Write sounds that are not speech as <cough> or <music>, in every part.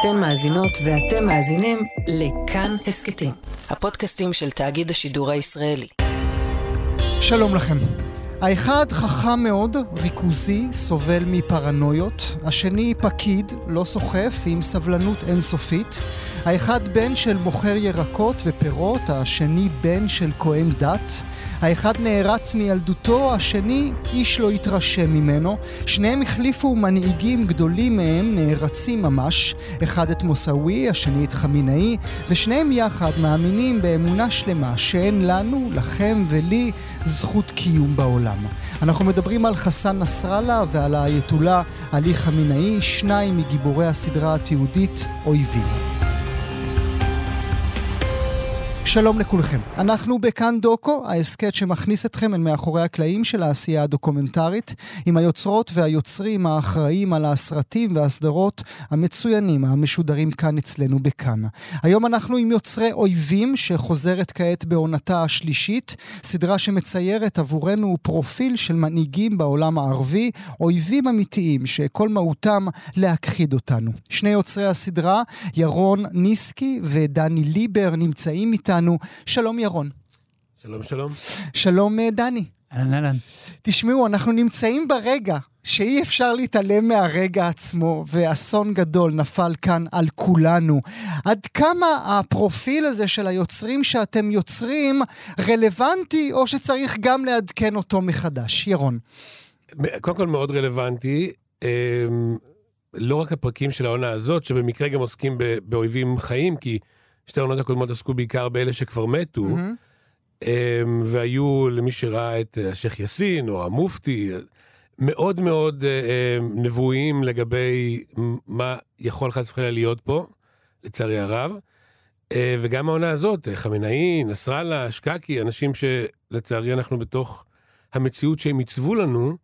אתן מאזינות ואתם מאזינים לכאן הסכתים, הפודקאסטים של תאגיד השידור הישראלי. שלום לכם. האחד חכם מאוד, ריכוזי, סובל מפרנויות. השני פקיד, לא סוחף, עם סבלנות אינסופית. האחד בן של מוכר ירקות ופירות, השני בן של כהן דת. האחד נערץ מילדותו, השני איש לא התרשם ממנו. שניהם החליפו מנהיגים גדולים מהם, נערצים ממש. אחד את מוסאווי, השני את חמינאי, ושניהם יחד מאמינים באמונה שלמה שאין לנו, לכם ולי, זכות קיום בעולם. אנחנו מדברים על חסן נסראללה ועל האייתולה עלי חמינאי, שניים מגיבורי הסדרה התיעודית אויבים. שלום לכולכם. אנחנו בכאן דוקו, ההסכת שמכניס אתכם אל מאחורי הקלעים של העשייה הדוקומנטרית, עם היוצרות והיוצרים האחראים על הסרטים והסדרות המצוינים המשודרים כאן אצלנו בכאן. היום אנחנו עם יוצרי אויבים, שחוזרת כעת בעונתה השלישית, סדרה שמציירת עבורנו פרופיל של מנהיגים בעולם הערבי, אויבים אמיתיים שכל מהותם להכחיד אותנו. שני יוצרי הסדרה, ירון ניסקי ודני ליבר, נמצאים איתנו. איתנו. שלום ירון. שלום, שלום. שלום אה, דני. אהלן, אהלן. תשמעו, אנחנו נמצאים ברגע שאי אפשר להתעלם מהרגע עצמו, ואסון גדול נפל כאן על כולנו. עד כמה הפרופיל הזה של היוצרים שאתם יוצרים רלוונטי, או שצריך גם לעדכן אותו מחדש? ירון. קודם כל מאוד רלוונטי. אמ, לא רק הפרקים של העונה הזאת, שבמקרה גם עוסקים באויבים חיים, כי שתי העונות הקודמות עסקו בעיקר באלה שכבר מתו, mm-hmm. והיו, למי שראה את אה, השייח' יאסין או המופתי, מאוד מאוד אה, נבואיים לגבי מה יכול חס וחלילה להיות פה, לצערי הרב. אה, וגם העונה הזאת, חמינאי, נסראללה, שקקי, אנשים שלצערי אנחנו בתוך המציאות שהם עיצבו לנו,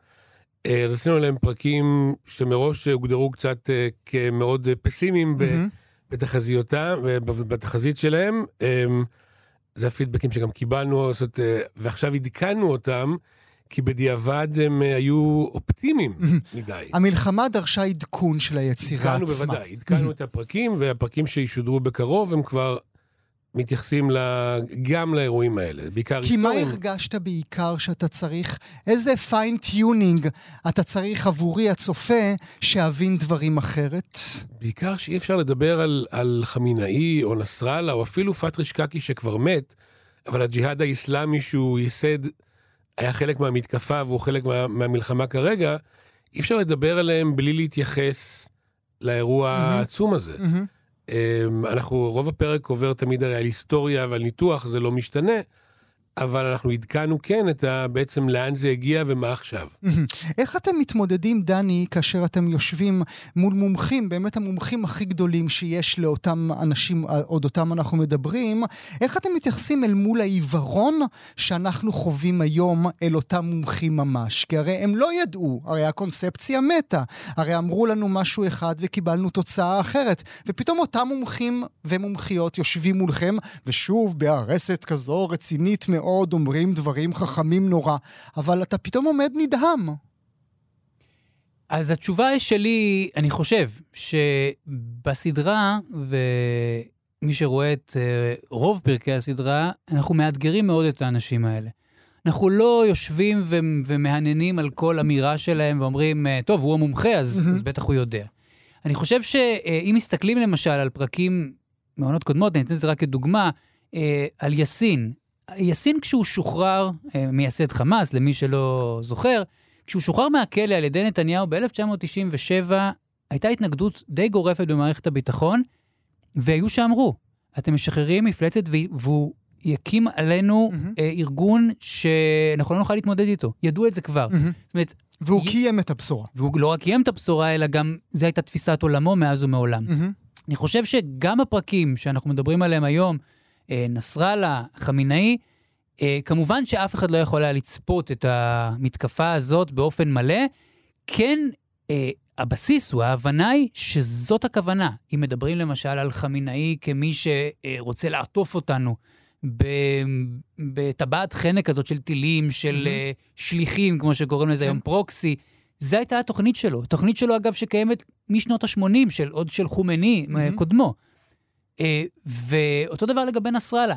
אז עשינו להם פרקים שמראש הוגדרו קצת כמאוד פסימיים mm-hmm. בתחזיותם, בתחזית שלהם. אמ, זה הפידבקים שגם קיבלנו, זאת, אה, ועכשיו עדכנו אותם, כי בדיעבד הם אה, היו אופטימיים מדי. המלחמה דרשה עדכון של היצירה עצמה. עדכנו בוודאי, עדכנו את הפרקים, והפרקים שישודרו בקרוב הם כבר מתייחסים גם לאירועים האלה, בעיקר היסטוריים. כי מה הרגשת בעיקר שאתה צריך, איזה fine-tuning אתה צריך עבורי הצופה שאבין דברים אחרת? בעיקר שאי אפשר לדבר על, על חמינאי או נסראללה או אפילו פטרי שקקי שכבר מת, אבל הג'יהאד האיסלאמי שהוא ייסד היה חלק מהמתקפה והוא חלק מה, מהמלחמה כרגע, אי אפשר לדבר עליהם בלי להתייחס לאירוע mm-hmm. העצום הזה. Mm-hmm. אמ, אנחנו, רוב הפרק עובר תמיד הרי על היסטוריה ועל ניתוח, זה לא משתנה. אבל אנחנו עדכנו כן את ה... בעצם לאן זה הגיע ומה עכשיו. איך אתם מתמודדים, דני, כאשר אתם יושבים מול מומחים, באמת המומחים הכי גדולים שיש לאותם אנשים, עוד אותם אנחנו מדברים, איך אתם מתייחסים אל מול העיוורון שאנחנו חווים היום אל אותם מומחים ממש? כי הרי הם לא ידעו, הרי הקונספציה מתה. הרי אמרו לנו משהו אחד וקיבלנו תוצאה אחרת. ופתאום אותם מומחים ומומחיות יושבים מולכם, ושוב, בארסת כזו רצינית מאוד. מאוד אומרים דברים חכמים נורא, אבל אתה פתאום עומד נדהם. אז התשובה שלי, אני חושב, שבסדרה, ומי שרואה את אה, רוב פרקי הסדרה, אנחנו מאתגרים מאוד את האנשים האלה. אנחנו לא יושבים ו- ומהנהנים על כל אמירה שלהם ואומרים, אה, טוב, הוא המומחה, אז, אז בטח הוא יודע. אני חושב שאם מסתכלים למשל על פרקים מעונות קודמות, אני אתן את זה רק כדוגמה, אה, על יאסין, יאסין כשהוא שוחרר, אה, מייסד חמאס, למי שלא זוכר, כשהוא שוחרר מהכלא על ידי נתניהו ב-1997, הייתה התנגדות די גורפת במערכת הביטחון, והיו שאמרו, אתם משחררים מפלצת והוא יקים עלינו mm-hmm. אה, ארגון שאנחנו לא נוכל להתמודד איתו. ידעו את זה כבר. Mm-hmm. זאת אומרת... והוא י... קיים את הבשורה. והוא לא רק קיים את הבשורה, אלא גם זו הייתה תפיסת עולמו מאז ומעולם. Mm-hmm. אני חושב שגם הפרקים שאנחנו מדברים עליהם היום, נסראללה, חמינאי, אה, כמובן שאף אחד לא יכול היה לצפות את המתקפה הזאת באופן מלא. כן, אה, הבסיס הוא, ההבנה היא שזאת הכוונה. אם מדברים למשל על חמינאי כמי שרוצה לעטוף אותנו בטבעת חנק כזאת של טילים, של mm-hmm. שליחים, כמו שקוראים לזה היום, פרוקסי, זו הייתה התוכנית שלו. תוכנית שלו, אגב, שקיימת משנות ה-80, של, עוד של חומני, mm-hmm. קודמו. אה, ואותו דבר לגבי נסראללה.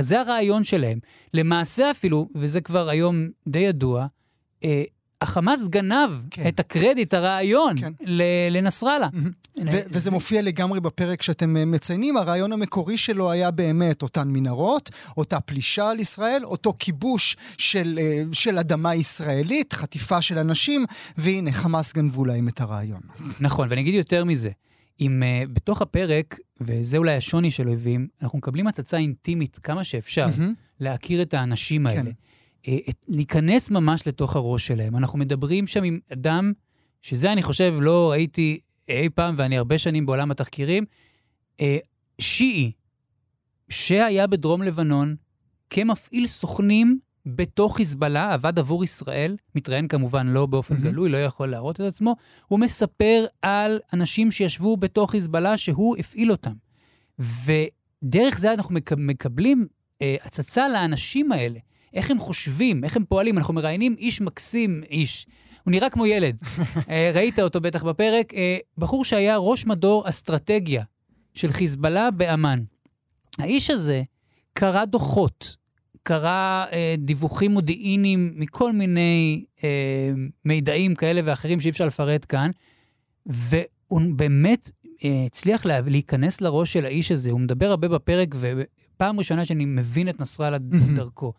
זה הרעיון שלהם. למעשה אפילו, וזה כבר היום די ידוע, אה, החמאס גנב כן. את הקרדיט, הרעיון, כן. לנסראללה. Mm-hmm. ו- זה... וזה מופיע לגמרי בפרק שאתם אה, מציינים. הרעיון המקורי שלו היה באמת אותן מנהרות, אותה פלישה על ישראל, אותו כיבוש של, של אדמה ישראלית, חטיפה של אנשים, והנה, חמאס גנבו להם את הרעיון. נכון, ואני אגיד יותר מזה. אם uh, בתוך הפרק, וזה אולי השוני של אויבים, אנחנו מקבלים הצצה אינטימית כמה שאפשר mm-hmm. להכיר את האנשים האלה. כן. אה, להיכנס ממש לתוך הראש שלהם. אנחנו מדברים שם עם אדם, שזה אני חושב לא ראיתי אי פעם, ואני הרבה שנים בעולם התחקירים, אה, שיעי, שהיה בדרום לבנון כמפעיל סוכנים בתוך חיזבאללה, עבד עבור ישראל, מתראיין כמובן לא באופן mm-hmm. גלוי, לא יכול להראות את עצמו, הוא מספר על אנשים שישבו בתוך חיזבאללה שהוא הפעיל אותם. ודרך זה אנחנו מקבלים אה, הצצה לאנשים האלה. איך הם חושבים, איך הם פועלים. אנחנו מראיינים איש מקסים, איש. הוא נראה כמו ילד. <laughs> אה, ראית אותו בטח בפרק. אה, בחור שהיה ראש מדור אסטרטגיה של חיזבאללה באמ"ן. האיש הזה קרא דוחות, קרא אה, דיווחים מודיעיניים מכל מיני אה, מידעים כאלה ואחרים שאי אפשר לפרט כאן, והוא באמת אה, הצליח לה, להיכנס לראש של האיש הזה. הוא מדבר הרבה בפרק, ופעם ראשונה שאני מבין את נסראללה דרכו.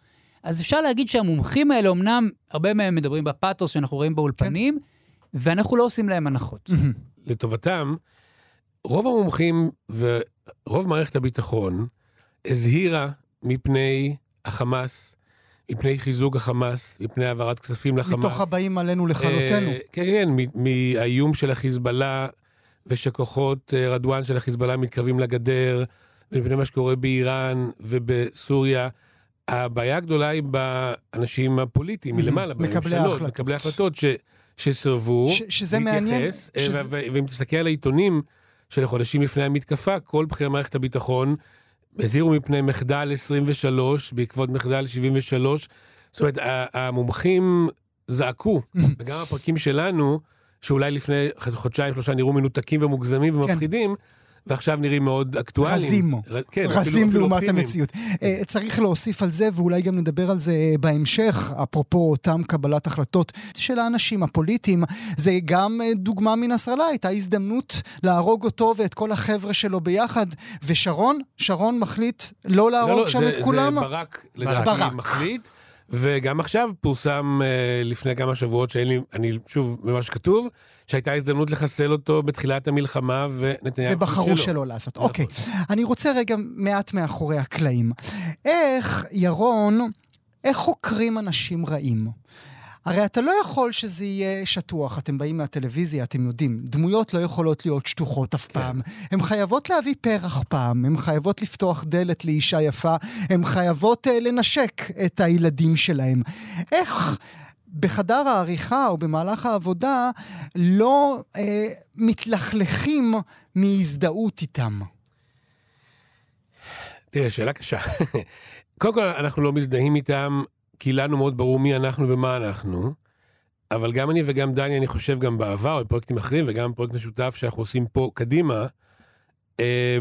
אז אפשר להגיד שהמומחים האלה, אמנם הרבה מהם מדברים בפאתוס שאנחנו רואים באולפנים, כן. ואנחנו לא עושים להם הנחות. לטובתם, רוב המומחים ורוב מערכת הביטחון הזהירה מפני החמאס, מפני חיזוק החמאס, מפני העברת כספים לחמאס. מתוך הבאים עלינו לכלותנו. אה, כן, כן, מהאיום של החיזבאללה ושכוחות אה, רדואן של החיזבאללה מתקרבים לגדר, ומפני מה שקורה באיראן ובסוריה. הבעיה הגדולה היא באנשים הפוליטיים מלמעלה, ההחלטות. מקבלי ההחלטות ש, שסרבו ש, שזה להתייחס. אה, שזה... ואם תסתכל על העיתונים של החודשים לפני המתקפה, כל בכירי מערכת הביטחון הזהירו מפני מחדל 23 בעקבות מחדל 73. זאת אומרת, המומחים זעקו, <laughs> וגם הפרקים שלנו, שאולי לפני חודשיים, שלושה נראו מנותקים ומוגזמים ומפחידים, כן. ועכשיו נראים מאוד אקטואליים. רזים. ר... כן, רזים אפילו, לעומת אופטימיים. המציאות. Uh, צריך להוסיף על זה, ואולי גם נדבר על זה בהמשך, אפרופו אותם קבלת החלטות של האנשים הפוליטיים. זה גם uh, דוגמה מנסראללה, הייתה הזדמנות להרוג אותו ואת כל החבר'ה שלו ביחד. ושרון, שרון מחליט לא להרוג לא, לא, שם זה, את כולם. זה ברק, לדעתי, ברק. מחליט. וגם עכשיו פורסם uh, לפני כמה שבועות, שאין לי, אני שוב, ממה שכתוב, שהייתה הזדמנות לחסל אותו בתחילת המלחמה, ונתניהו ובחרו שלא לעשות. נכון. אוקיי, אני רוצה רגע מעט מאחורי הקלעים. איך, ירון, איך חוקרים אנשים רעים? הרי אתה לא יכול שזה יהיה שטוח, אתם באים מהטלוויזיה, אתם יודעים, דמויות לא יכולות להיות שטוחות אף כן. פעם. הן חייבות להביא פרח פעם, הן חייבות לפתוח דלת לאישה יפה, הן חייבות uh, לנשק את הילדים שלהם. איך... בחדר העריכה או במהלך העבודה לא אה, מתלכלכים מהזדהות איתם? תראה, שאלה קשה. <laughs> קודם כל, אנחנו לא מזדהים איתם, כי לנו מאוד ברור מי אנחנו ומה אנחנו, אבל גם אני וגם דני, אני חושב, גם בעבר, בפרויקטים אחרים, וגם בפרויקט משותף שאנחנו עושים פה קדימה, אה,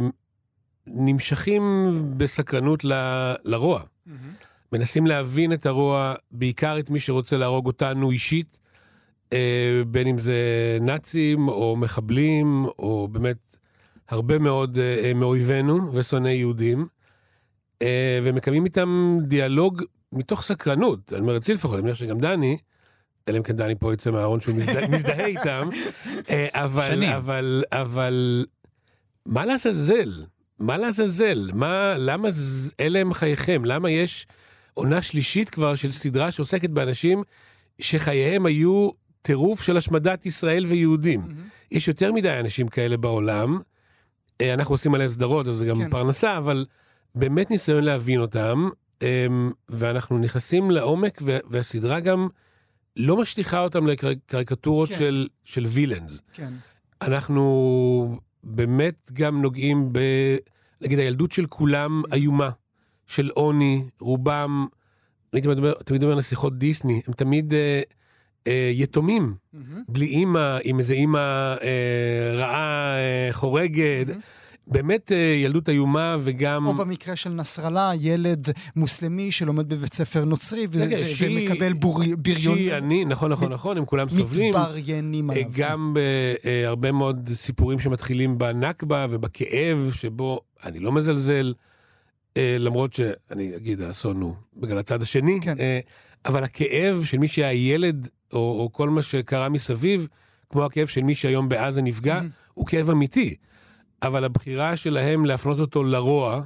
נמשכים בסקרנות ל, לרוע. Mm-hmm. מנסים להבין את הרוע, בעיקר את מי שרוצה להרוג אותנו אישית, אה, בין אם זה נאצים או מחבלים, או באמת הרבה מאוד אה, מאויבינו ושונאי יהודים, אה, ומקיימים איתם דיאלוג מתוך סקרנות. אני אומר, אצלי לפחות, אני מניח שגם דני, אלא אם כן דני פה יוצא מהארון שהוא מזדה, <laughs> מזדהה איתם, אה, אבל, שנים. אבל, אבל, מה לעזאזל? מה לעזאזל? מה, למה אלה הם חייכם? למה יש... עונה שלישית כבר של סדרה שעוסקת באנשים שחייהם היו טירוף של השמדת ישראל ויהודים. Mm-hmm. יש יותר מדי אנשים כאלה בעולם. אה, אנחנו עושים עליהם סדרות, אז זה גם כן. פרנסה, אבל באמת ניסיון להבין אותם, ואנחנו נכנסים לעומק, והסדרה גם לא משליכה אותם לקריקטורות כן. של, של וילאנס. כן. אנחנו באמת גם נוגעים ב... נגיד, הילדות של כולם איומה. של עוני, רובם, אני תמיד אומר, תמיד אומר לשיחות דיסני, הם תמיד, אה, אה, יתומים, בלי אימא, עם איזה אימא אה, רעה, אה, חורגת. באמת אה, ילדות איומה וגם... או במקרה של נסראללה, ילד מוסלמי שלומד בבית ספר נוצרי ו- רגע, ו- שהיא- ומקבל בור- בריון. שהיא אני, נכון, נכון, נכון, הם כולם סובלים. מתבריינים אה, עליו. גם בהרבה מאוד סיפורים שמתחילים בנכבה ובכאב, שבו אני לא מזלזל, אה, למרות שאני אגיד, האסון הוא בגלל הצד השני, כן. אה, אבל הכאב של מי שהיה ילד, או, או כל מה שקרה מסביב, כמו הכאב של מי שהיום בעזה נפגע, הוא כאב אמיתי. אבל הבחירה שלהם להפנות אותו לרוע,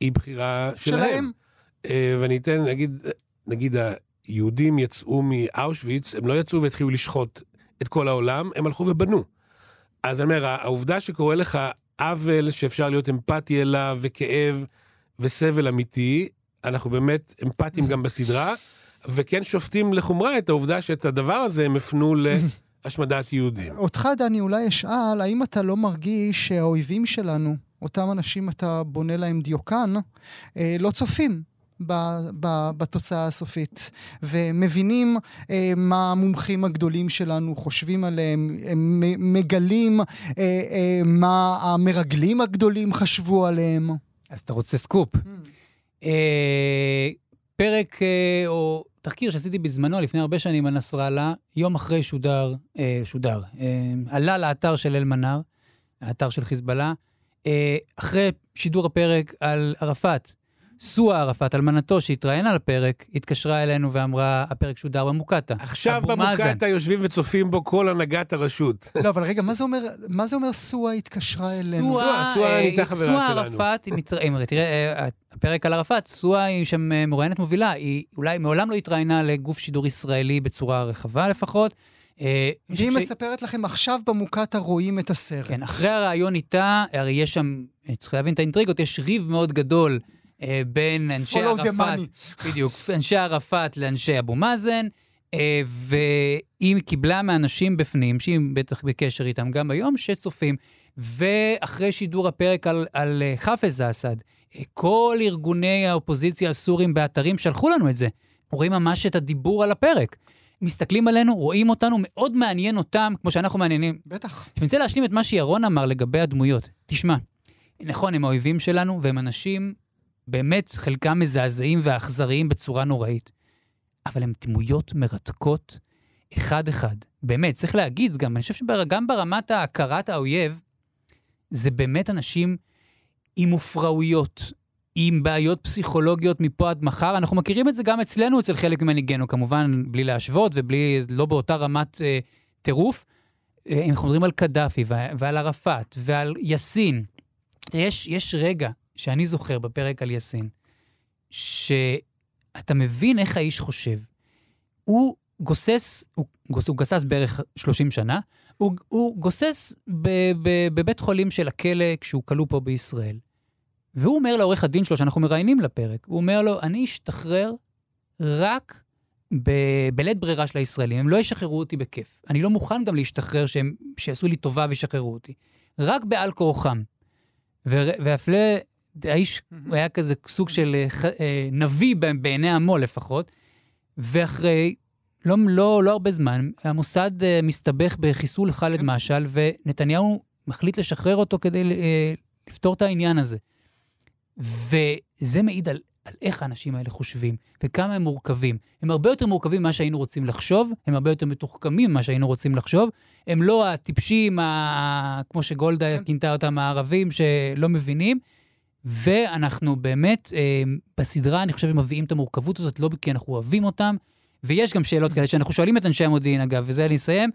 היא בחירה שלהם. שלהם. אה, ואני אתן, נגיד, נגיד היהודים יצאו מאושוויץ, הם לא יצאו והתחילו לשחוט את כל העולם, הם הלכו ובנו. אז אני אומר, העובדה שקורה לך עוול שאפשר להיות אמפתי אליו, וכאב וסבל אמיתי, אנחנו באמת אמפתיים גם בסדרה, וכן שופטים לחומרה את העובדה שאת הדבר הזה הם הפנו <laughs> להשמדת יהודים. אותך, דני, אולי אשאל, האם אתה לא מרגיש שהאויבים שלנו, אותם אנשים אתה בונה להם דיוקן, אה, לא צופים ב- ב- בתוצאה הסופית, ומבינים אה, מה המומחים הגדולים שלנו חושבים עליהם, הם מ- מגלים אה, אה, מה המרגלים הגדולים חשבו עליהם. אז אתה רוצה סקופ. אה, פרק אה, או תחקיר שעשיתי בזמנו, לפני הרבה שנים, על נסראללה, יום אחרי שודר, אה, שודר, אה, עלה לאתר של אל-מנאר, האתר של חיזבאללה, אחרי שידור הפרק על ערפאת. סואה ערפאת, אלמנתו, שהתראיינה לפרק, התקשרה אלינו ואמרה, הפרק שודר במוקטעה. עכשיו. במוקטעה יושבים וצופים בו כל הנהגת הרשות. לא, אבל רגע, מה זה אומר, מה זה אומר סואה התקשרה אלינו? סואה, סואה אה, הייתה חברה סואה שלנו. ערפאת, היא מתרא- אם תראה, אה, הפרק על ערפאת, סואה היא שם אה, מרואיינת מובילה, היא אולי מעולם לא התראיינה לגוף שידור ישראלי בצורה רחבה לפחות. אה, והיא מספרת לכם, עכשיו במוקטעה רואים את הסרט. כן, אחרי הראיון איתה, הרי יש שם, אה, צריך להבין את האינטריגות, יש ריב מאוד גדול אה, בין אנשי ערפאת. בדיוק, אנשי ערפאת לאנשי אבו מאזן, אה, והיא קיבלה מאנשים בפנים, שהיא בטח בקשר איתם גם היום, שצופים. ואחרי שידור הפרק על, על אה, חאפז אסד, אה, כל ארגוני האופוזיציה הסורים באתרים שלחו לנו את זה. רואים ממש את הדיבור על הפרק. מסתכלים עלינו, רואים אותנו, מאוד מעניין אותם, כמו שאנחנו מעניינים. בטח. אני רוצה להשלים את מה שירון אמר לגבי הדמויות. תשמע, נכון, הם האויבים שלנו, והם אנשים, באמת, חלקם מזעזעים ואכזריים בצורה נוראית. אבל הם דמויות מרתקות אחד-אחד. באמת, צריך להגיד גם, אני חושב שגם ברמת הכרת האויב, זה באמת אנשים עם מופרעויות, עם בעיות פסיכולוגיות מפה עד מחר. אנחנו מכירים את זה גם אצלנו, אצל חלק ממנהיגינו, כמובן, בלי להשוות ובלי, לא באותה רמת אה, טירוף. אה, אנחנו מדברים על קדאפי ועל ערפאת ועל יאסין. יש, יש רגע שאני זוכר בפרק על יאסין, שאתה מבין איך האיש חושב. הוא גוסס, הוא, גוס, הוא גסס בערך 30 שנה, הוא, הוא גוסס ב, ב, בבית חולים של הכלא כשהוא כלוא פה בישראל. והוא אומר לעורך הדין שלו, שאנחנו מראיינים לפרק, הוא אומר לו, אני אשתחרר רק ב- בלית ברירה של הישראלים, הם לא ישחררו אותי בכיף. אני לא מוכן גם להשתחרר שהם, שיעשו לי טובה וישחררו אותי. רק בעל כורחם. והפלא, האיש הוא היה כזה סוג של אה, אה, נביא בעיני עמו לפחות, ואחרי לא, לא, לא הרבה זמן, המוסד אה, מסתבך בחיסול ח'אלד כן. משעל, ונתניהו מחליט לשחרר אותו כדי לפתור את העניין הזה. וזה מעיד על, על איך האנשים האלה חושבים, וכמה הם מורכבים. הם הרבה יותר מורכבים ממה שהיינו רוצים לחשוב, הם הרבה יותר מתוחכמים ממה שהיינו רוצים לחשוב. הם לא הטיפשים, ה... כמו שגולדה כן. כינתה אותם, הערבים שלא מבינים. ואנחנו באמת, אה, בסדרה, אני חושב, הם מביאים את המורכבות הזאת, לא כי אנחנו אוהבים אותם, ויש גם שאלות כאלה שאנחנו שואלים את אנשי המודיעין, אגב, וזה אני אסיים.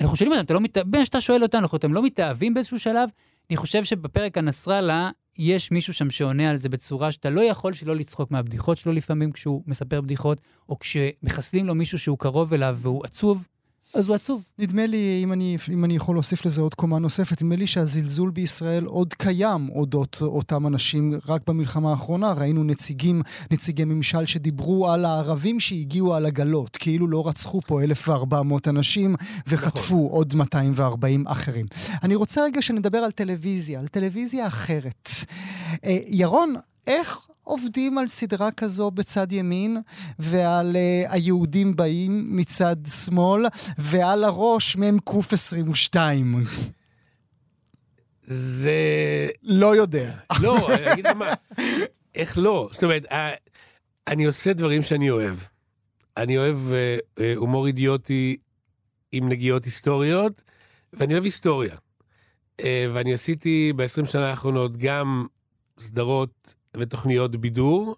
אנחנו שואלים אותם, אתה לא מת... בין שאתה שואל אותנו, אתם לא מתאהבים באיזשהו שלב? אני חושב שבפרק הנסראללה, יש מישהו שם שעונה על זה בצורה שאתה לא יכול שלא לצחוק מהבדיחות שלו לפעמים כשהוא מספר בדיחות, או כשמחסלים לו מישהו שהוא קרוב אליו והוא עצוב, אז הוא עצוב. נדמה לי, אם אני, אם אני יכול להוסיף לזה עוד קומה נוספת, נדמה לי שהזלזול בישראל עוד קיים אודות אותם אנשים. רק במלחמה האחרונה ראינו נציגים, נציגי ממשל שדיברו על הערבים שהגיעו על עגלות, כאילו לא רצחו פה 1,400 אנשים וחטפו נכון. עוד 240 אחרים. אני רוצה רגע שנדבר על טלוויזיה, על טלוויזיה אחרת. אה, ירון, איך עובדים על סדרה כזו בצד ימין, ועל uh, היהודים באים מצד שמאל, ועל הראש מ"ק 22. זה... לא יודע. לא, אני אגיד לך מה, איך לא? זאת אומרת, אה, אני עושה דברים שאני אוהב. אני אוהב אה, הומור אידיוטי עם נגיעות היסטוריות, ואני אוהב היסטוריה. ואני עשיתי ב-20 שנה האחרונות גם סדרות ותוכניות בידור,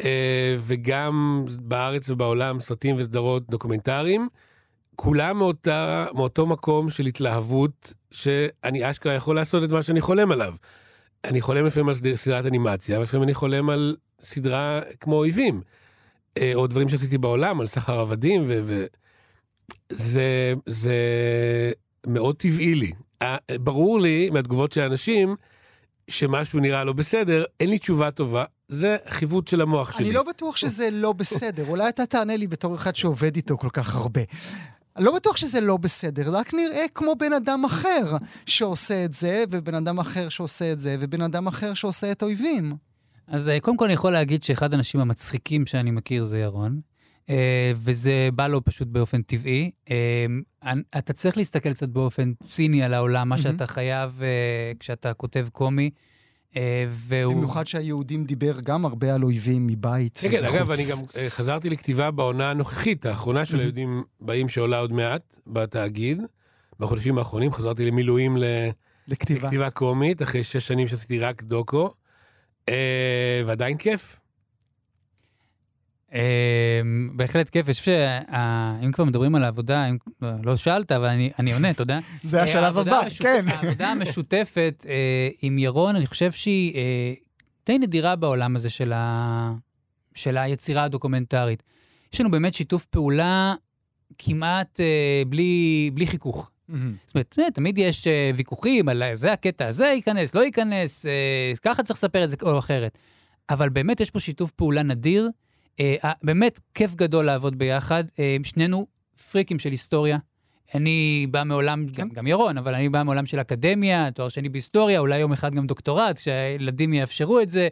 אה, וגם בארץ ובעולם סרטים וסדרות דוקומנטריים, כולם מאותה, מאותו מקום של התלהבות, שאני אשכרה יכול לעשות את מה שאני חולם עליו. אני חולם לפעמים על סד- סדרת אנימציה, ולפעמים אני חולם על סדרה כמו אויבים. אה, או דברים שעשיתי בעולם, על סחר עבדים, וזה זה מאוד טבעי לי. אה, ברור לי מהתגובות של האנשים, שמשהו נראה לא בסדר, אין לי תשובה טובה, זה חיווט של המוח שלי. אני לא בטוח שזה לא בסדר, אולי אתה תענה לי בתור אחד שעובד איתו כל כך הרבה. אני לא בטוח שזה לא בסדר, רק נראה כמו בן אדם אחר שעושה את זה, ובן אדם אחר שעושה את זה, ובן אדם אחר שעושה את אויבים. אז אה, קודם כל אני יכול להגיד שאחד האנשים המצחיקים שאני מכיר זה ירון, וזה בא לו פשוט באופן טבעי. אה, אתה צריך להסתכל קצת באופן ציני על העולם, מה. שאתה חייב אה, כשאתה כותב קומי. אה, והוא... במיוחד שהיהודים דיבר גם הרבה על אויבים מבית כן, כן, אגב. אני גם אה, חזרתי לכתיבה בעונה הנוכחית, האחרונה של היהודים באים שעולה עוד מעט בתאגיד. בחודשים האחרונים חזרתי למילואים ל- לכתיבה. לכתיבה קומית, אחרי שש שנים שעשיתי רק דוקו, אה, ועדיין כיף. אה, בהחלט כיף, אני חושב שאם כבר מדברים על העבודה, אם- לא שאלת, אבל אני אני עונה, תודה. <laughs> זה אה, השלב הבא, כן. <laughs> העבודה המשותפת אה, עם ירון, אני חושב שהיא אה, די נדירה בעולם הזה של, ה... של היצירה הדוקומנטרית. יש לנו באמת שיתוף פעולה כמעט אה, בלי, בלי חיכוך. זאת אומרת, זה, תמיד יש ויכוחים על זה הקטע הזה ייכנס, לא ייכנס, ככה צריך לספר את זה או אחרת. אבל באמת יש פה שיתוף פעולה נדיר. אה, אה, באמת כיף גדול לעבוד ביחד. אה, שנינו פריקים של היסטוריה. אני בא מעולם, כן. גם, גם ירון, אבל אני בא מעולם של אקדמיה, תואר שני בהיסטוריה, אולי יום אחד גם דוקטורט, שהילדים יאפשרו את זה.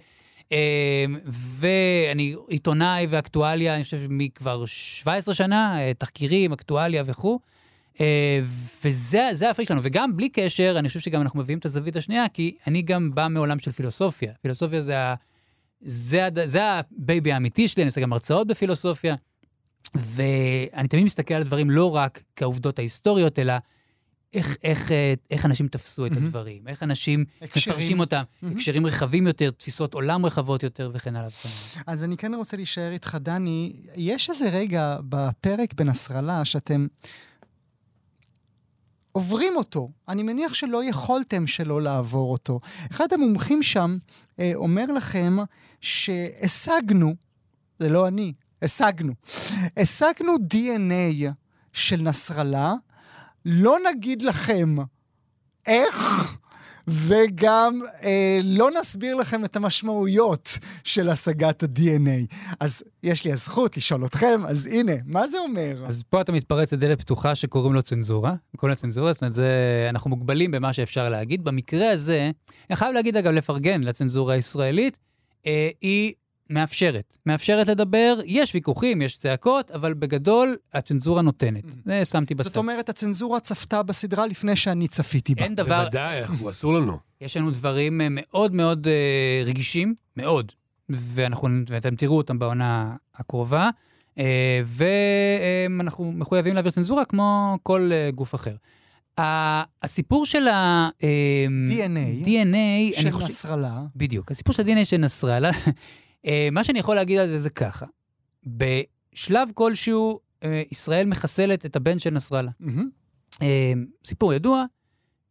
אה, ואני עיתונאי ואקטואליה, אני חושב מכבר 17 שנה, אה, תחקירים, אקטואליה וכו'. וזה זה הפריק שלנו. וגם בלי קשר, אני חושב שגם אנחנו מביאים את הזווית השנייה, כי אני גם בא מעולם של פילוסופיה. פילוסופיה זה, זה, זה ה baby האמיתי שלי, אני עושה גם הרצאות בפילוסופיה. ואני תמיד מסתכל על הדברים לא רק כעובדות ההיסטוריות, אלא איך, איך, אה, איך אנשים תפסו את mm-hmm. הדברים, איך אנשים הקשרים. מפרשים אותם, mm-hmm. הקשרים רחבים יותר, תפיסות עולם רחבות יותר וכן הלאה וכן הלאה. אז אני כן רוצה להישאר איתך, דני. יש איזה רגע בפרק בנסראללה שאתם עוברים אותו. אני מניח שלא יכולתם שלא לעבור אותו. אחד המומחים שם אה, אומר לכם שהשגנו, זה לא אני, השגנו, השגנו DNA של נסראללה, לא נגיד לכם איך, וגם אה, לא נסביר לכם את המשמעויות של השגת ה-DNA. אז יש לי הזכות לשאול אתכם, אז הנה, מה זה אומר? אז פה אתה מתפרץ לדלת פתוחה שקוראים לו צנזורה. קוראים לה צנזורה, זאת אומרת, זה, אנחנו מוגבלים במה שאפשר להגיד. במקרה הזה, אני חייב להגיד, אגב, לפרגן לצנזורה הישראלית, אה, היא מאפשרת. מאפשרת לדבר, יש ויכוחים, יש צעקות, אבל בגדול, הצנזורה נותנת. זה שמתי בצד. זאת אומרת, הצנזורה צפתה בסדרה לפני שאני צפיתי בה. אין דבר, בוודאי, אנחנו, אסור לנו. יש לנו דברים אה, מאוד מאוד אה, רגישים, מאוד, ואנחנו, ואתם תראו אותם בעונה הקרובה, אה, ואנחנו מחויבים להעביר צנזורה כמו כל אה, גוף אחר. הסיפור של ה... DNA. DNA, של אני חושב... נסראללה. בדיוק, הסיפור של ה-DNA של נסראללה, מה שאני יכול להגיד על זה זה ככה, בשלב כלשהו, אה, ישראל מחסלת את הבן של נסראללה. אה, סיפור ידוע, אה,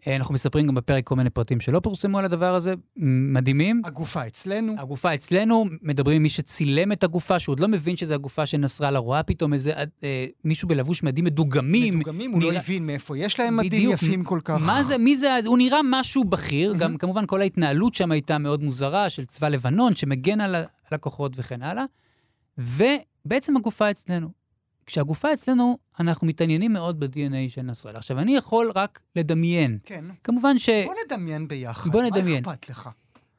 אנחנו מספרים גם בפרק כל מיני פרטים שלא פורסמו על הדבר הזה, מדהימים. הגופה אצלנו. הגופה אצלנו, מדברים עם מי שצילם את הגופה, שהוא עוד לא מבין שזה הגופה של נסראללה, רואה פתאום איזה אה, מישהו בלבוש מדים מדוגמים. מדוגמים, הוא לא נראה- הבין מאיפה יש להם מדים בדיוק. יפים כל כך. מה זה, מי זה, הוא נראה משהו בכיר, גם כמובן כל ההתנהלות שם הייתה מאוד מוזרה, של צבא לבנון, שמגן על ה- על הכוחות וכן הלאה, ובעצם הגופה אצלנו. כשהגופה אצלנו, אנחנו מתעניינים מאוד ב-DNA של נסראללה. עכשיו, אני יכול רק לדמיין. כן. כמובן ש... בוא נדמיין ביחד. בוא נדמיין. מה אכפת לך?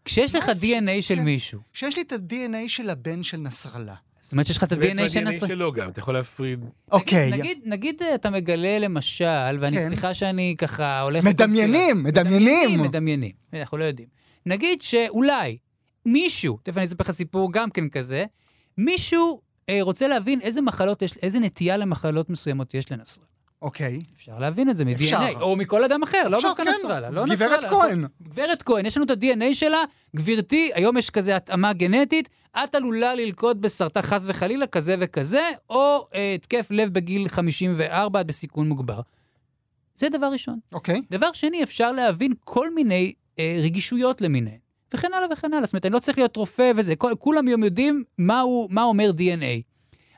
כשיש לך DNA של כן. מישהו, שיש לי את ה-DNA של הבן של נסראללה. זאת אומרת שיש לך את זה בעצם ה-DNA של ה-DNA נסראללה. שלו גם, אתה יכול להפריד. אוקיי. נגיד, נגיד אה, אתה מגלה למשל, ואני כן. סליחה שאני ככה הולך... מדמיינים, לקונספירציה. מדמיינים. מדמיינים, אנחנו לא יודעים. נגיד שאולי מישהו, תכף אני אספר לך סיפור גם כן כזה, מישהו אה, רוצה להבין איזה מחלות יש, איזה נטייה למחלות מסוימות יש לנסראללה. אוקיי. אפשר להבין את זה אפשר. מ-DNA, או מכל אדם אחר, לא אפשר, דווקא כן. נסראללה. לא גברת נסראללה. כהן. גברת כהן, יש לנו את ה-DNA שלה, גברתי, היום יש כזה התאמה גנטית, את עלולה ללקות בסרטן חס וחלילה כזה וכזה, או אה, התקף לב בגיל 54, את בסיכון מוגבר. זה דבר ראשון. אוקיי. דבר שני, אפשר להבין כל מיני אה, רגישויות למיניהן, וכן הלאה וכן הלאה. זאת אומרת, אני לא צריך להיות רופא וזה, כל, כולם היום יודעים מה, הוא, מה אומר DNA.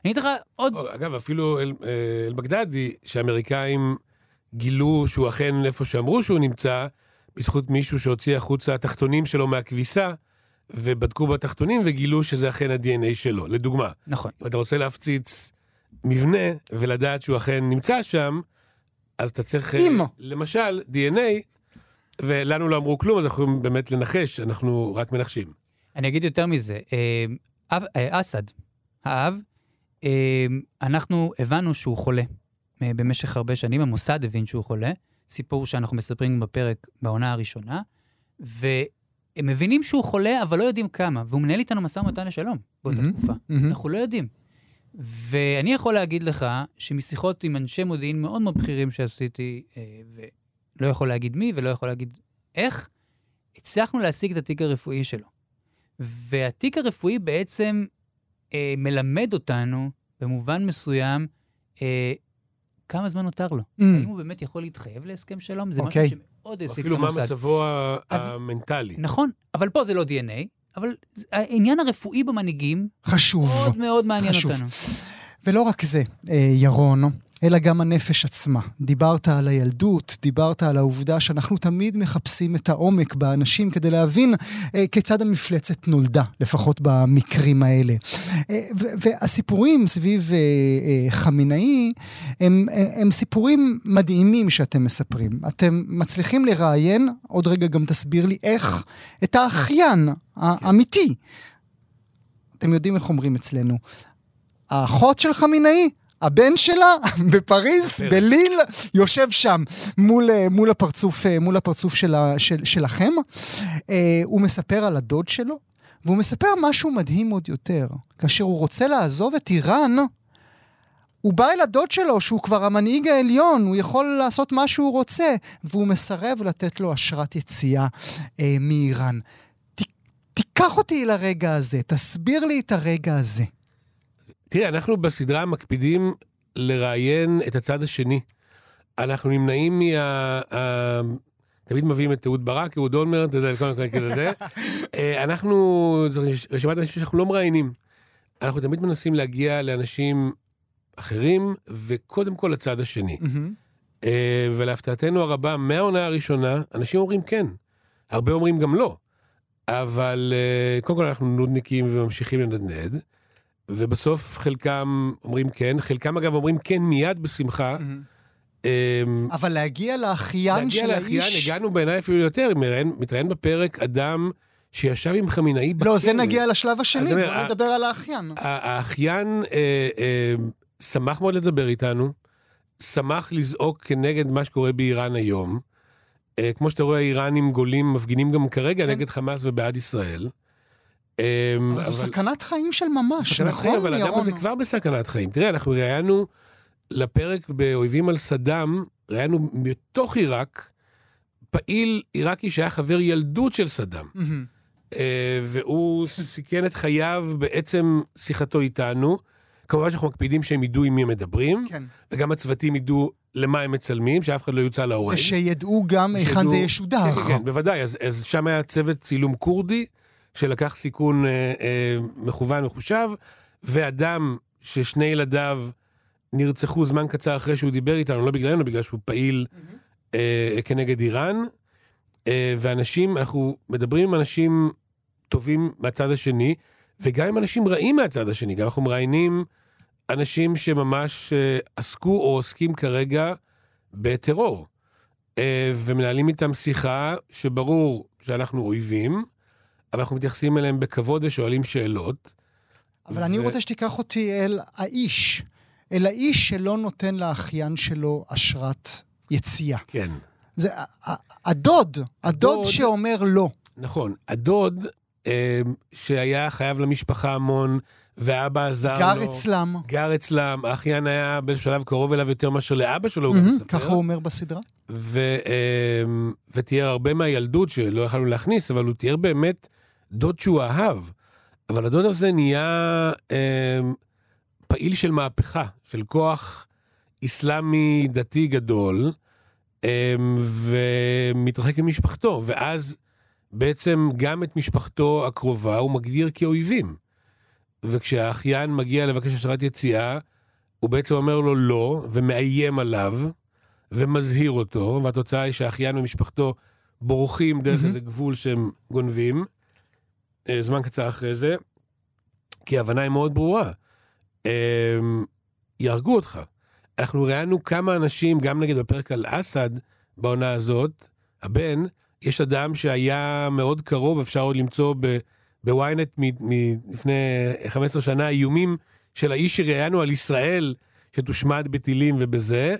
אני אתן לך עוד... אגב, אפילו אל- אה, אל-בגדדי, שהאמריקאים גילו שהוא אכן איפה שאמרו שהוא נמצא, בזכות מישהו שהוציא החוצה התחתונים שלו מהכביסה, ובדקו בתחתונים וגילו שזה אכן ה-DNA שלו. לדוגמה, נכון. אם אתה רוצה להפציץ מבנה ולדעת שהוא אכן נמצא שם, אז אתה צריך, אה, אם. למשל, DNA, ולנו לא אמרו כלום, אז אנחנו יכולים באמת לנחש, אנחנו רק מנחשים. אני אגיד יותר מזה, אה, אב- אה, אסד, האב, אה, אנחנו הבנו שהוא חולה במשך הרבה שנים, המוסד הבין שהוא חולה, סיפור שאנחנו מספרים בפרק בעונה הראשונה, והם מבינים שהוא חולה, אבל לא יודעים כמה, והוא מנהל איתנו משא ומתן לשלום באותה מהמם, תקופה. מהמם. אנחנו לא יודעים. ואני יכול להגיד לך שמשיחות עם אנשי מודיעין מאוד מאוד בכירים שעשיתי, ולא יכול להגיד מי ולא יכול להגיד איך, הצלחנו להשיג את התיק הרפואי שלו. והתיק הרפואי בעצם אה, מלמד אותנו, במובן מסוים, אה, כמה זמן נותר לו. Mm. האם הוא באמת יכול להתחייב להסכם שלום? זה אוקיי. משהו שמאוד העסיק את אפילו מה המוסד. מצבו אז- המנטלי. נכון, אבל פה זה לא DNA, אבל העניין הרפואי במנהיגים חשוב. מאוד מאוד מעניין חשוב. אותנו. ולא רק זה, אה, ירון, אלא גם הנפש עצמה. דיברת על הילדות, דיברת על העובדה שאנחנו תמיד מחפשים את העומק באנשים כדי להבין אה, כיצד המפלצת נולדה, לפחות במקרים האלה. אה, והסיפורים סביב אה, אה, חמינאי הם, אה, הם סיפורים מדהימים שאתם מספרים. אתם מצליחים לראיין, עוד רגע גם תסביר לי איך, את האחיין האמיתי. אתם יודעים איך אומרים אצלנו. האחות של חמינאי, הבן שלה <laughs> בפריז. בליל, יושב שם מול, אה, מול הפרצוף, אה, מול הפרצוף של, ה- של, שלכם. אה, הוא מספר על הדוד שלו, והוא מספר משהו מדהים עוד יותר. כאשר הוא רוצה לעזוב את איראן, הוא בא אל הדוד שלו, שהוא כבר המנהיג העליון, הוא יכול לעשות מה שהוא רוצה, והוא מסרב לתת לו אשרת יציאה אה, מאיראן. ת, תיקח אותי לרגע הזה, תסביר לי את הרגע הזה. תראה, אנחנו בסדרה מקפידים לראיין את הצד השני. אנחנו נמנעים מה... ה- תמיד מביאים את אהוד ברק, אהוד אולמרט, אתה יודע, כל מיני כאלה זה. <laughs> אה, אנחנו, זו רש- רשימת אנשים שאנחנו לא מראיינים. אנחנו תמיד מנסים להגיע לאנשים אחרים, וקודם כל לצד השני. אה, ולהפתעתנו הרבה, מהעונה הראשונה, אנשים אומרים כן. הרבה אומרים גם לא. אבל אה, קודם כל אנחנו נודניקים וממשיכים לנדנד, ובסוף חלקם אומרים כן, חלקם אגב אומרים כן מיד בשמחה. מהמם. אה, אבל להגיע לאחיין להגיע של לאחיין, האיש... הגענו בעיניי אפילו יותר, מתראיין בפרק אדם שישב עם חמינאי בכלא. לא, זה נגיע לשלב השני, בוא נדבר על האחיין. האחיין אה, אה, שמח מאוד לדבר איתנו, שמח לזעוק כנגד מה שקורה באיראן היום. אה, כמו שאתה רואה, האיראנים גולים מפגינים גם כרגע כן. נגד חמאס ובעד ישראל. אה, אבל זו סכנת חיים של ממש, נכון, חיים, אבל האדם ירון? הזה כבר בסכנת חיים. תראה, אנחנו ראיינו לפרק באויבים על סדאם, ראיינו מתוך עיראק, פעיל עיראקי שהיה חבר ילדות של סדאם. אה, והוא סיכן את חייו בעצם שיחתו איתנו. כמובן שאנחנו מקפידים שהם ידעו עם מי הם מדברים, כן. וגם הצוותים ידעו למה הם מצלמים, שאף אחד לא יוצא להורג. ושידעו גם היכן זה ישודר. כן, כן, כן, בוודאי. אז, אז שם היה צוות צילום כורדי, שלקח סיכון אה, אה, מכוון מחושב, ואדם ששני ילדיו נרצחו זמן קצר אחרי שהוא דיבר איתנו, לא בגללנו, בגלל שהוא פעיל אה, כנגד איראן. אה, ואנשים, אנחנו מדברים עם אנשים טובים מהצד השני, וגם עם אנשים רעים מהצד השני. גם אנחנו מראיינים אנשים שממש אה, עסקו או עוסקים כרגע בטרור. אה, ומנהלים איתם שיחה שברור שאנחנו אויבים, אבל אנחנו מתייחסים אליהם בכבוד ושואלים שאלות. אבל ו- אני רוצה שתיקח אותי אל האיש, אל האיש שלא נותן לאחיין שלו אשרת יציאה. כן. זה הדוד, הדוד שאומר לא. נכון. הדוד, אה, שהיה חייב למשפחה המון, ואבא עזר לו. גר אצלם. גר אצלם, האחיין היה בשלב קרוב אליו יותר מאשר לאבא שלו, הוא גם מספר. ככה הוא אומר בסדרה. ו, אה, ותיאר הרבה מהילדות שלא יכלנו להכניס, אבל הוא תיאר באמת דוד שהוא אהב. אבל הדוד הזה נהיה אה, פעיל של מהפכה, של כוח אסלאמי דתי גדול, אה, ומתרחק עם משפחתו, ואז בעצם גם את משפחתו הקרובה הוא מגדיר כאויבים. וכשהאחיין מגיע לבקש אשרת יציאה, הוא בעצם אומר לו לא, ומאיים עליו, ומזהיר אותו, והתוצאה היא שהאחיין ומשפחתו בורחים דרך מהמם. איזה גבול שהם גונבים, זמן קצר אחרי זה, כי ההבנה היא מאוד ברורה. אה, יהרגו אותך. אנחנו ראינו כמה אנשים, גם נגיד בפרק על אסד, בעונה הזאת, הבן, יש אדם שהיה מאוד קרוב, אפשר עוד למצוא בוויינט מלפני 15 שנה, איומים של האיש שראיינו על ישראל, שתושמד בטילים ובזה,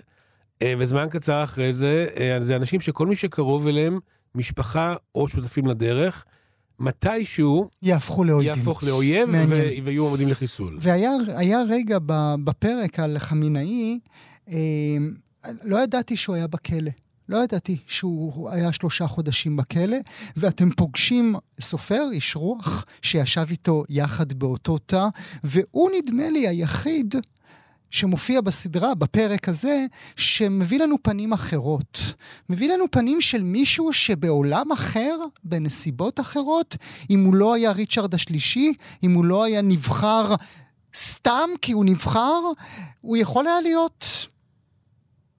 אה, וזמן קצר אחרי זה, אה, זה אנשים שכל מי שקרוב אליהם, משפחה או שותפים לדרך, מתישהו יהפכו לאויבים. יהפוך לאויב. ו- ויהיו עומדים לחיסול. והיה היה רגע בפרק על חמינאי, אה, לא ידעתי שהוא היה בכלא. לא ידעתי שהוא היה שלושה חודשים בכלא, ואתם פוגשים סופר, איש רוח, שישב איתו יחד באותו תא, והוא נדמה לי היחיד שמופיע בסדרה, בפרק הזה, שמביא לנו פנים אחרות. מביא לנו פנים של מישהו שבעולם אחר, בנסיבות אחרות, אם הוא לא היה ריצ'רד השלישי, אם הוא לא היה נבחר סתם כי הוא נבחר, הוא יכול היה להיות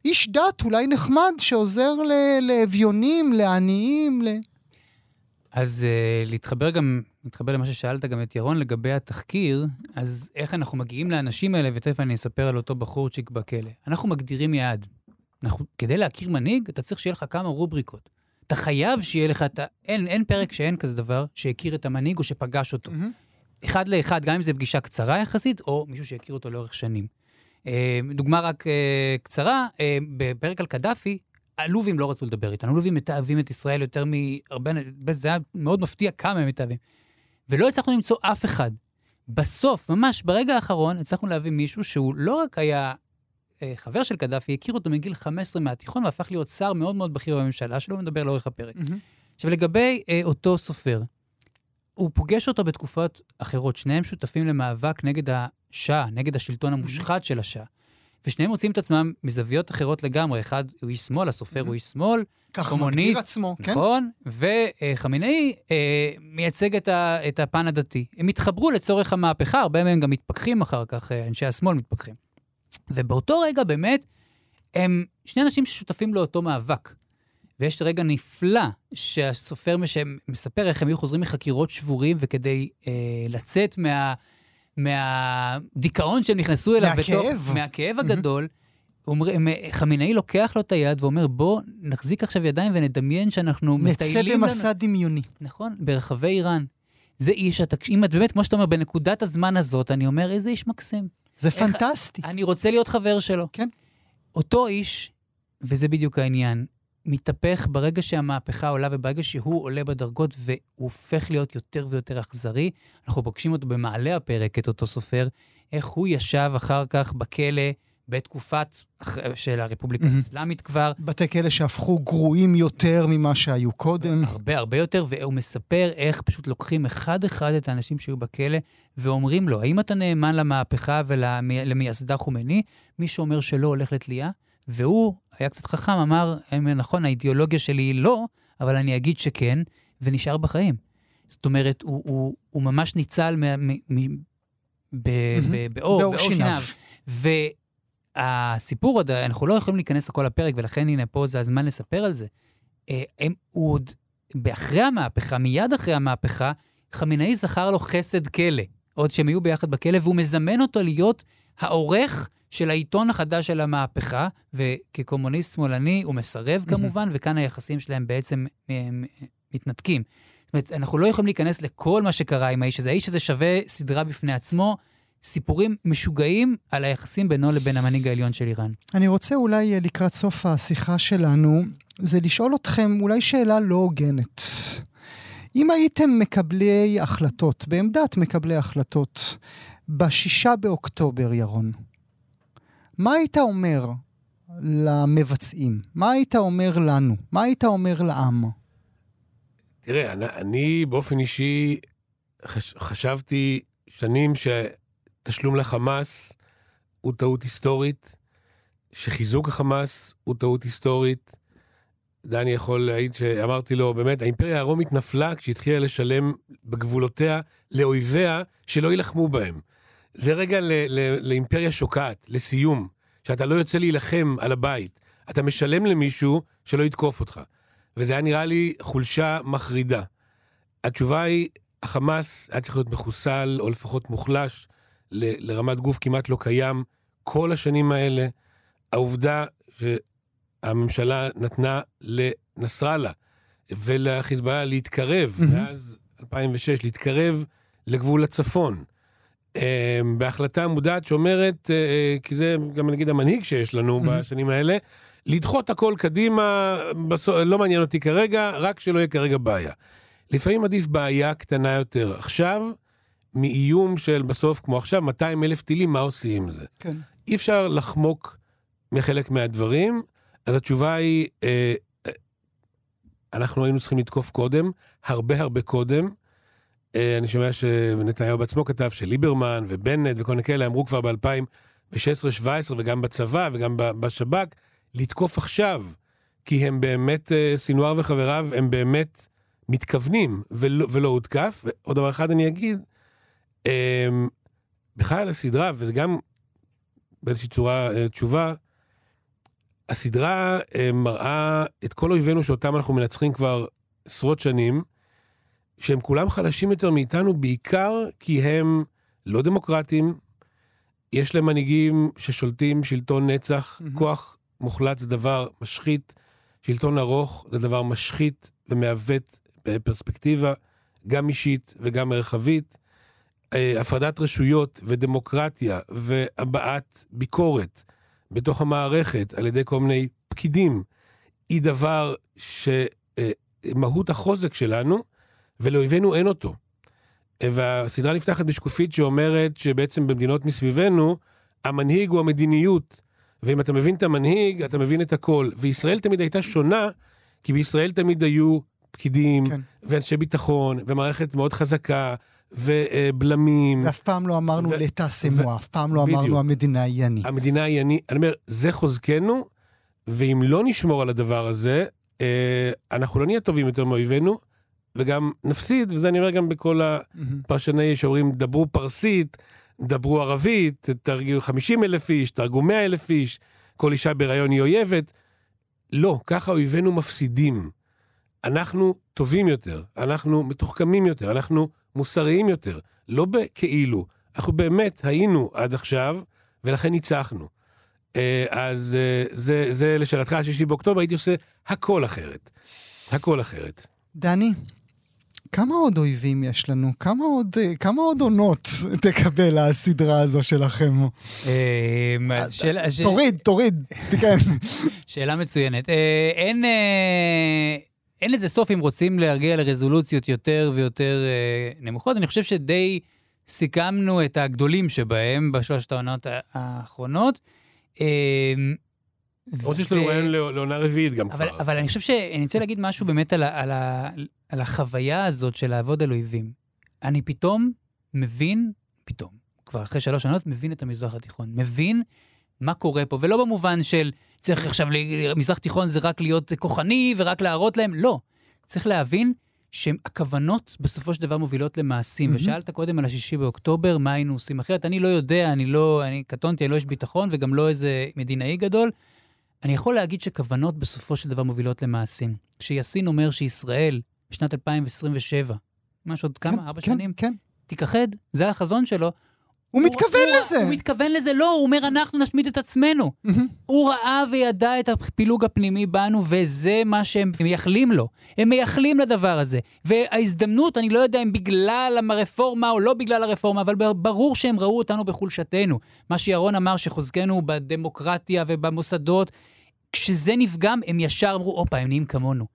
איש דת, אולי נחמד, שעוזר לאביונים, לעניים, ל... אז uh, להתחבר גם, להתחבר למה ששאלת גם את ירון לגבי התחקיר, אז איך אנחנו מגיעים לאנשים האלה, ותכף אני אספר על אותו בחורצ'יק בכלא. אנחנו מגדירים יעד. אנחנו, כדי להכיר מנהיג, אתה צריך שיהיה לך כמה רובריקות. אתה חייב שיהיה לך את ה... אין, אין פרק שאין כזה דבר שהכיר את המנהיג או שפגש אותו. אחד לאחד, גם אם זו פגישה קצרה יחסית, או מישהו שהכיר אותו לאורך שנים. אה, דוגמה רק אה, קצרה, אה, בפרק על קדאפי, הלובים לא רצו לדבר איתנו. הלובים מתעבים את ישראל יותר מהרבה, זה היה מאוד מפתיע כמה הם מתעבים. ולא הצלחנו למצוא אף אחד. בסוף, ממש ברגע האחרון, הצלחנו להביא מישהו שהוא לא רק היה אה, חבר של קדאפי, הכיר אותו מגיל 15 מהתיכון והפך להיות שר מאוד מאוד בכיר בממשלה שלו, מדבר לאורך הפרק. עכשיו, לגבי אה, אותו סופר, הוא פוגש אותו בתקופות אחרות. שניהם שותפים למאבק נגד השאה, נגד השלטון המושחת של השאה. ושניהם מוצאים את עצמם מזוויות אחרות לגמרי. אחד הוא איש שמאל, הסופר הוא איש שמאל, ככה מגדיר קומוניסט, עצמו, כן? נכון? וחמינאי אה, מייצג את, ה, את הפן הדתי. הם התחברו לצורך המהפכה, הרבה מהם גם מתפכחים אחר כך, אה, אנשי השמאל מתפכחים. ובאותו רגע באמת, הם שני אנשים ששותפים לאותו מאבק. ויש רגע נפלא שהסופר. מספר איך הם היו חוזרים מחקירות שבורים, וכדי אה, לצאת מה... מהדיכאון שהם נכנסו אליו. מהכאב. בתוך, מהכאב הגדול. אומר, הם- חמינאי לוקח לו את היד ואומר, בוא נחזיק עכשיו ידיים ונדמיין שאנחנו נצא מטיילים... במסע דמיוני. נכון, ברחבי איראן. זה איש, אתה, אם את באמת, כמו שאתה אומר, בנקודת הזמן הזאת, אני אומר, איזה איש מקסים. זה איך- פנטסטי. אני רוצה להיות חבר שלו. כן. אותו איש, וזה בדיוק העניין, מתהפך ברגע שהמהפכה עולה וברגע שהוא עולה בדרגות והוא הופך להיות יותר ויותר אכזרי. אנחנו פוגשים אותו במעלה הפרק, את אותו סופר, איך הוא ישב אחר כך בכלא בתקופת של הרפובליקה. האסלאמית כבר, בתי כלא שהפכו גרועים יותר ממה שהיו קודם. הרבה הרבה יותר, והוא מספר איך פשוט לוקחים אחד-אחד את האנשים שהיו בכלא ואומרים לו, האם אתה נאמן למהפכה ולמייסדה חומייני? מי שאומר שלא הולך לתלייה, והוא היה קצת חכם, אמר, "אמ, נכון, האידיאולוגיה שלי היא לא, אבל אני אגיד שכן, ונשאר בחיים. זאת אומרת, הוא, הוא, הוא ממש ניצל באור. שיניו. והסיפור עוד, אנחנו לא יכולים להיכנס לכל הפרק, ולכן הנה פה זה הזמן לספר על זה. אה, הם, הוא עוד, אחרי המהפכה, מיד אחרי המהפכה, חמינאי זכר לו חסד כלא, עוד שהם היו ביחד בכלא, והוא מזמן אותו להיות העורך של העיתון החדש של המהפכה, וכקומוניסט שמאלני הוא מסרב כמובן, וכאן היחסים שלהם בעצם אה, מתנתקים. זאת אומרת, אנחנו לא יכולים להיכנס לכל מה שקרה עם האיש הזה. האיש הזה שווה סדרה בפני עצמו, סיפורים משוגעים על היחסים בינו לבין המנהיג העליון של איראן. אני רוצה אולי אה, לקראת סוף השיחה שלנו, זה לשאול אתכם אולי שאלה לא הוגנת. אם הייתם מקבלי החלטות, בעמדת מקבלי החלטות, בשישה באוקטובר, ירון, מה היית אומר למבצעים? מה היית אומר לנו? מה היית אומר לעם? תראה, אני, אני באופן אישי חש, חשבתי שנים שתשלום לחמאס הוא טעות היסטורית, שחיזוק החמאס הוא טעות היסטורית. דני יכול להעיד שאמרתי לו, באמת, האימפריה הרומית נפלה כשהתחילה לשלם בגבולותיה לאויביה שלא יילחמו בהם. זה רגע ל- ל- לאימפריה שוקעת, לסיום, שאתה לא יוצא להילחם על הבית. אתה משלם למישהו שלא יתקוף אותך. וזה היה נראה לי חולשה מחרידה. התשובה היא, החמאס היה צריך להיות מחוסל, או לפחות מוחלש, ל- לרמת גוף כמעט לא קיים, כל השנים האלה. העובדה שהממשלה נתנה לנסראללה ולחיזבאללה להתקרב, מהמם. מאז 2006, להתקרב לגבול הצפון. אה, בהחלטה מודעת שאומרת, אה, כי זה גם נגיד המנהיג שיש לנו. בשנים האלה, לדחות הכל קדימה, בסוף, לא מעניין אותי כרגע, רק שלא יהיה כרגע בעיה. לפעמים עדיף בעיה קטנה יותר עכשיו, מאיום של בסוף, כמו עכשיו, 200 אלף טילים, מה עושים עם זה? כן. אי אפשר לחמוק מחלק מהדברים, אז התשובה היא, אה, אה, אנחנו היינו צריכים לתקוף קודם, הרבה הרבה קודם. אה, אני שומע שנתניהו בעצמו כתב שליברמן ובנט וכל מיני כאלה אמרו כבר ב-2016-2017 וגם בצבא וגם בשב"כ, לתקוף עכשיו, כי הם באמת, אה, סינואר וחבריו, הם באמת מתכוונים ולא, ולא הותקף. ועוד דבר אחד אני אגיד, אה, בכלל הסדרה, וזה גם באיזושהי צורה תשובה, הסדרה אה, מראה את כל אויבינו שאותם אנחנו מנצחים כבר עשרות שנים, שהם כולם חלשים יותר מאיתנו, בעיקר כי הם לא דמוקרטיים, יש להם מנהיגים ששולטים שלטון נצח, מהמם. כוח מוחלט זה דבר משחית, שלטון ארוך זה דבר משחית ומעוות בפרספקטיבה, גם אישית וגם מרחבית. אה, הפרדת רשויות ודמוקרטיה והבעת ביקורת בתוך המערכת על ידי כל מיני פקידים, היא דבר שמהות החוזק שלנו, ולאויבינו אין אותו. והסדרה נפתחת בשקופית שאומרת שבעצם במדינות מסביבנו, המנהיג הוא המדיניות. ואם אתה מבין את המנהיג, אתה מבין את הכל. וישראל תמיד הייתה שונה, כי בישראל תמיד היו פקידים, כן. ואנשי ביטחון, ומערכת מאוד חזקה, ובלמים. ואף פעם לא אמרנו ו- לתעשמו, אף פעם לא בדיוק. אמרנו המדינה היא אני. המדינה היא אני, אני אומר, זה חוזקנו, ואם לא נשמור על הדבר הזה, אה, אנחנו לא נהיה טובים יותר מאויבינו, וגם נפסיד, וזה אני אומר גם בכל. הפרשני שאומרים, דברו פרסית, דברו ערבית, תרגיעו 50 אלף איש, תהרגו 100 אלף איש, כל אישה בהיריון היא אויבת. לא, ככה אויבינו מפסידים. אנחנו טובים יותר, אנחנו מתוחכמים יותר, אנחנו מוסריים יותר, לא בכאילו, אנחנו באמת היינו עד עכשיו, ולכן ניצחנו. אה, אז אה, זה, זה לשאלתך, השישי באוקטובר, הייתי עושה הכל אחרת. הכל אחרת. דני, כמה עוד אויבים יש לנו? כמה עוד, אה, כמה עוד עונות <laughs> תקבל הסדרה הזו שלכם? אמ, ש- תוריד, תוריד, <laughs> כן. שאלה מצוינת. אה, אין, אה, אין לזה סוף אם רוצים להגיע לרזולוציות יותר ויותר אה, נמוכות. אני חושב שדי סיכמנו את הגדולים שבהם בשלושת העונות האחרונות. אה, למרות שיש לנו ו- רעיון לעונה- לעונה רביעית גם אבל, כבר. אבל אני חושב שאני רוצה להגיד משהו באמת על, ה, על, ה, על החוויה הזאת של לעבוד על אויבים. אני פתאום מבין, פתאום, כבר אחרי שלוש שנות, מבין את המזרח התיכון. מבין מה קורה פה, ולא במובן של צריך עכשיו, מזרח תיכון זה רק להיות כוחני ורק להראות להם, לא. צריך להבין שהכוונות בסופו של דבר מובילות למעשים. מהמם. ושאלת קודם על השישי באוקטובר, מה היינו עושים אחרת? אני לא יודע, אני לא, אני קטונתי, אני לא איש ביטחון וגם לא איזה מדינאי גדול. אני יכול להגיד שכוונות בסופו של דבר מובילות למעשים. כשיאסין אומר שישראל בשנת 2027, ממש עוד כמה, כן, ארבע כן, שנים, כן. תיכחד, זה החזון שלו, הוא מתכוון לזה. הוא מתכוון לזה, לא, הוא אומר, אנחנו נשמיד את עצמנו. הוא ראה וידע את הפילוג הפנימי בנו, וזה מה שהם מייחלים לו. הם מייחלים לדבר הזה. וההזדמנות, אני לא יודע אם בגלל הרפורמה או לא בגלל הרפורמה, אבל ברור שהם ראו אותנו בחולשתנו. מה שירון אמר, שחוזקנו בדמוקרטיה ובמוסדות, כשזה נפגם, הם ישר אמרו, הופה, הם נהיים כמונו.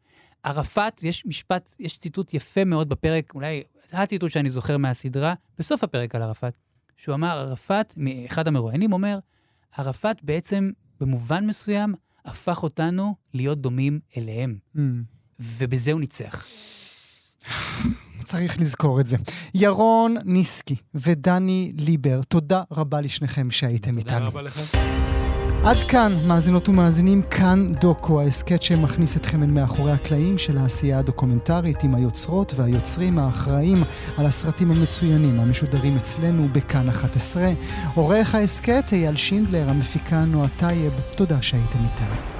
ערפאת, יש משפט, יש ציטוט יפה מאוד בפרק, אולי הציטוט שאני זוכר מהסדרה, בסוף הפרק על ערפאת, שהוא אמר, ערפאת, אחד המרואיינים אומר, ערפאת בעצם, במובן מסוים, הפך אותנו להיות דומים אליהם. Mm. ובזה הוא ניצח. צריך לזכור את זה. ירון ניסקי ודני ליבר, תודה רבה לשניכם שהייתם תודה איתנו. תודה רבה לך. עד כאן, מאזינות ומאזינים, כאן דוקו, ההסכת שמכניס אתכם אל מאחורי הקלעים של העשייה הדוקומנטרית עם היוצרות והיוצרים האחראים על הסרטים המצוינים המשודרים אצלנו בכאן 11. עורך ההסכת אייל שינדלר, המפיקה נועה טייב, תודה שהייתם איתנו.